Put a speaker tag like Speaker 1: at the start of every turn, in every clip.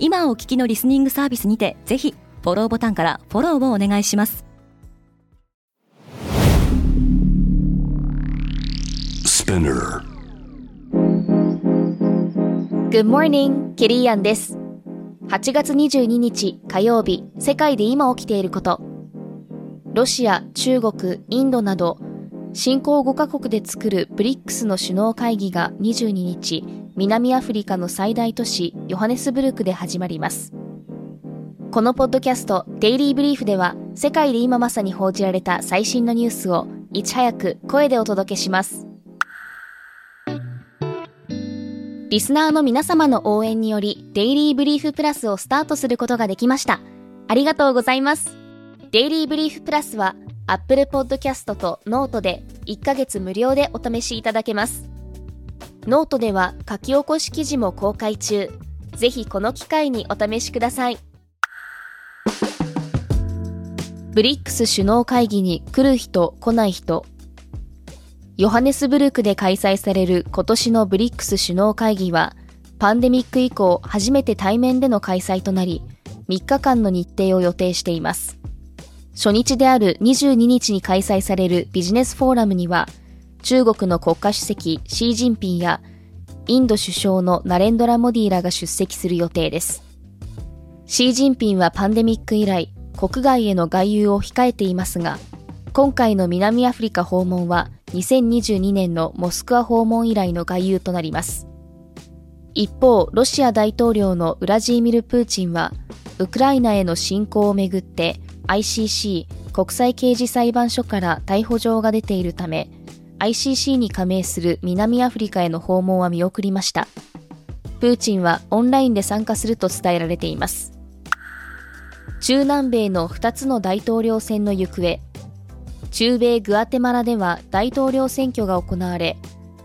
Speaker 1: 今お聞きのリスニングサービスにてぜひフォローボタンからフォローをお願いします
Speaker 2: Spinner.
Speaker 3: Good morning, ケリーアンです。8月22日火曜日、世界で今起きていること。ロシア、中国、インドなど、新興5カ国で作る BRICS の首脳会議が22日、南アフリカの最大都市ヨハネスブルクで始まります。このポッドキャスト、デイリーブリーフでは、世界で今まさに報じられた最新のニュースを、いち早く声でお届けします。リスナーの皆様の応援により、デイリーブリーフプラスをスタートすることができました。ありがとうございます。デイリーブリーフプラスは、Apple Podcast と Note で1ヶ月無料でお試しいただけます。ノートでは書き起こし記事も公開中。ぜひこの機会にお試しください。 BRICS首脳会議に来る人来ない人ヨハネスブルクで開催される今年の BRICS首脳会議は、パンデミック以降初めて対面での開催となり、3日間の日程を予定しています。初日である22日に開催されるビジネスフォーラムには、中国の国家主席シー・ジンピンや、インド首相のナレンドラ・モディらが出席する予定です。シー・ジンピンはパンデミック以来、国外への外遊を控えていますが、今回の南アフリカ訪問は2022年のモスクワ訪問以来の外遊となります。一方、ロシア大統領のウラジーミル・プーチンは、ウクライナへの侵攻をめぐって ICC 国際刑事裁判所から逮捕状が出ているため、ICC に加盟する南アフリカへの訪問は見送りました。プーチンはオンラインで参加すると伝えられています。中南米の2つの大統領選の行方、中米グアテマラでは大統領選挙が行われ、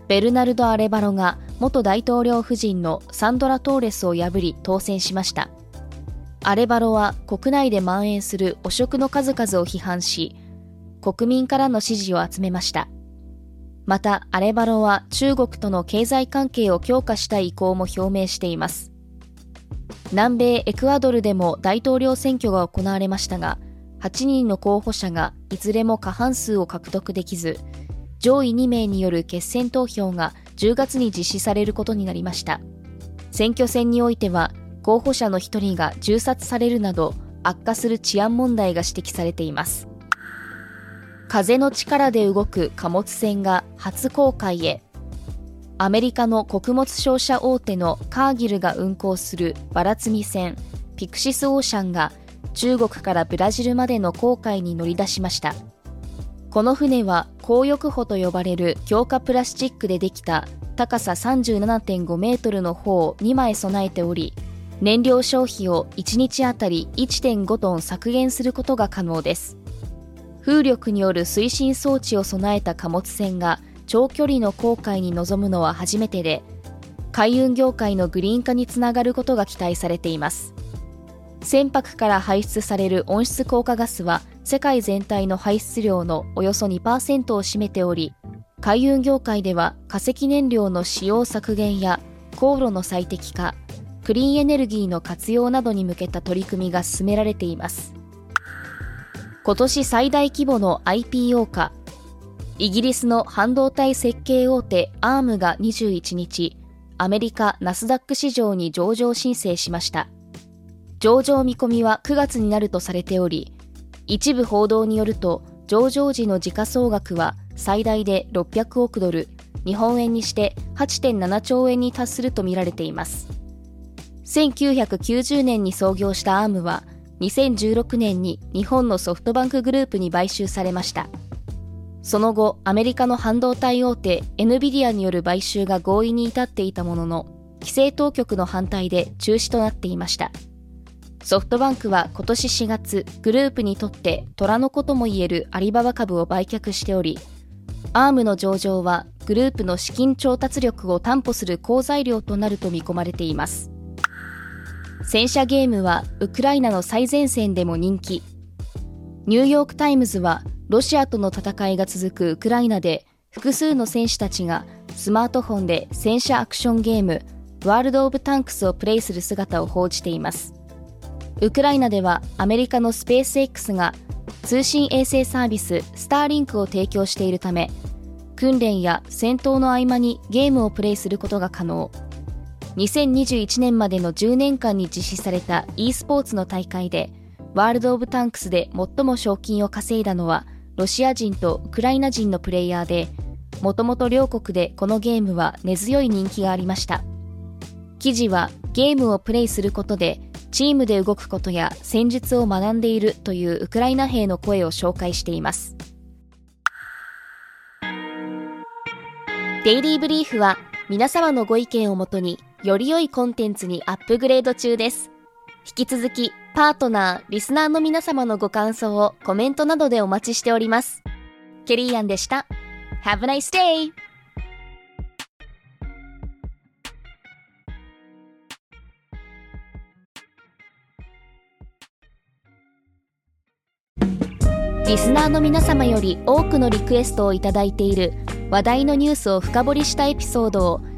Speaker 3: ベルナルド・アレバロが元大統領夫人のサンドラ・トーレスを破り当選しました。アレバロは国内で蔓延する汚職の数々を批判し、国民からの支持を集めました。また、アレバロは中国との経済関係を強化したい意向も表明しています。南米エクアドルでも大統領選挙が行われましたが、8人の候補者がいずれも過半数を獲得できず、上位2名による決選投票が10月に実施されることになりました。選挙戦においては、候補者の1人が銃殺されるなど悪化する治安問題が指摘されています。風の力で動く貨物船が初公開へ。アメリカの穀物商社大手のカーギルが運航するバラ積み船ピクシスオーシャンが中国からブラジルまでの航海に乗り出しました。この船は紅翼帆と呼ばれる強化プラスチックでできた高さ37.5メートルの帆を2枚備えており、燃料消費を1日あたり1.5トン削減することが可能です。風力による推進装置を備えた貨物船が長距離の航海に臨むのは初めてで、海運業界のグリーン化につながることが期待されています。船舶から排出される温室効果ガスは世界全体の排出量のおよそ2%を占めており、海運業界では化石燃料の使用削減や航路の最適化、クリーンエネルギーの活用などに向けた取り組みが進められています。今年最大規模の IPO 化、イギリスの半導体設計大手 ARM が21日、アメリカナスダック市場に上場申請しました。上場見込みは9月になるとされており、一部報道によると、上場時の時価総額は最大で600億ドル、日本円にして8.7兆円に達するとみられています。1990年に創業した ARM は、2016年に日本のソフトバンクグループに買収されました。その後、アメリカの半導体大手 NVIDIA による買収が合意に至っていたものの、規制当局の反対で中止となっていました。ソフトバンクは今年4月グループにとって虎の子ともいえるアリババ株を売却しておりアームの上場はグループの資金調達力を担保する好材料となると見込まれています戦車ゲームはウクライナの最前線でも人気。ニューヨーク・タイムズはロシアとの戦いが続くウクライナで複数の戦士たちがスマートフォンで戦車アクションゲームワールド・オブ・タンクスをプレイする姿を報じています。ウクライナではアメリカのスペース X が通信衛星サービススターリンクを提供しているため訓練や戦闘の合間にゲームをプレイすることが可能。2021年までの10年間に実施された e スポーツの大会でワールド・オブ・タンクスで最も賞金を稼いだのはロシア人とウクライナ人のプレイヤーでもともと両国でこのゲームは根強い人気がありました。記事はゲームをプレイすることでチームで動くことや戦術を学んでいるというウクライナ兵の声を紹介しています。デイリーブリーフは皆様のご意見をもとにより良いコンテンツにアップグレード中です。引き続き、パートナー、リスナーの皆様のご感想をコメントなどでお待ちしております。ケリーアンでした。Have a nice day! リスナーの皆様より多くのリクエストをいただいている話題のニュースを深掘りしたエピソードを